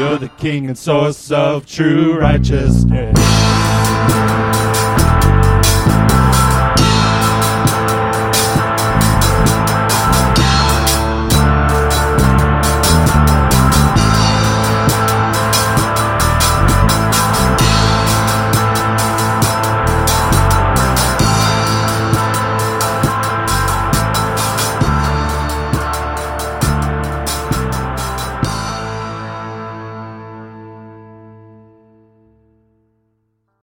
You're the king and source of true righteousness.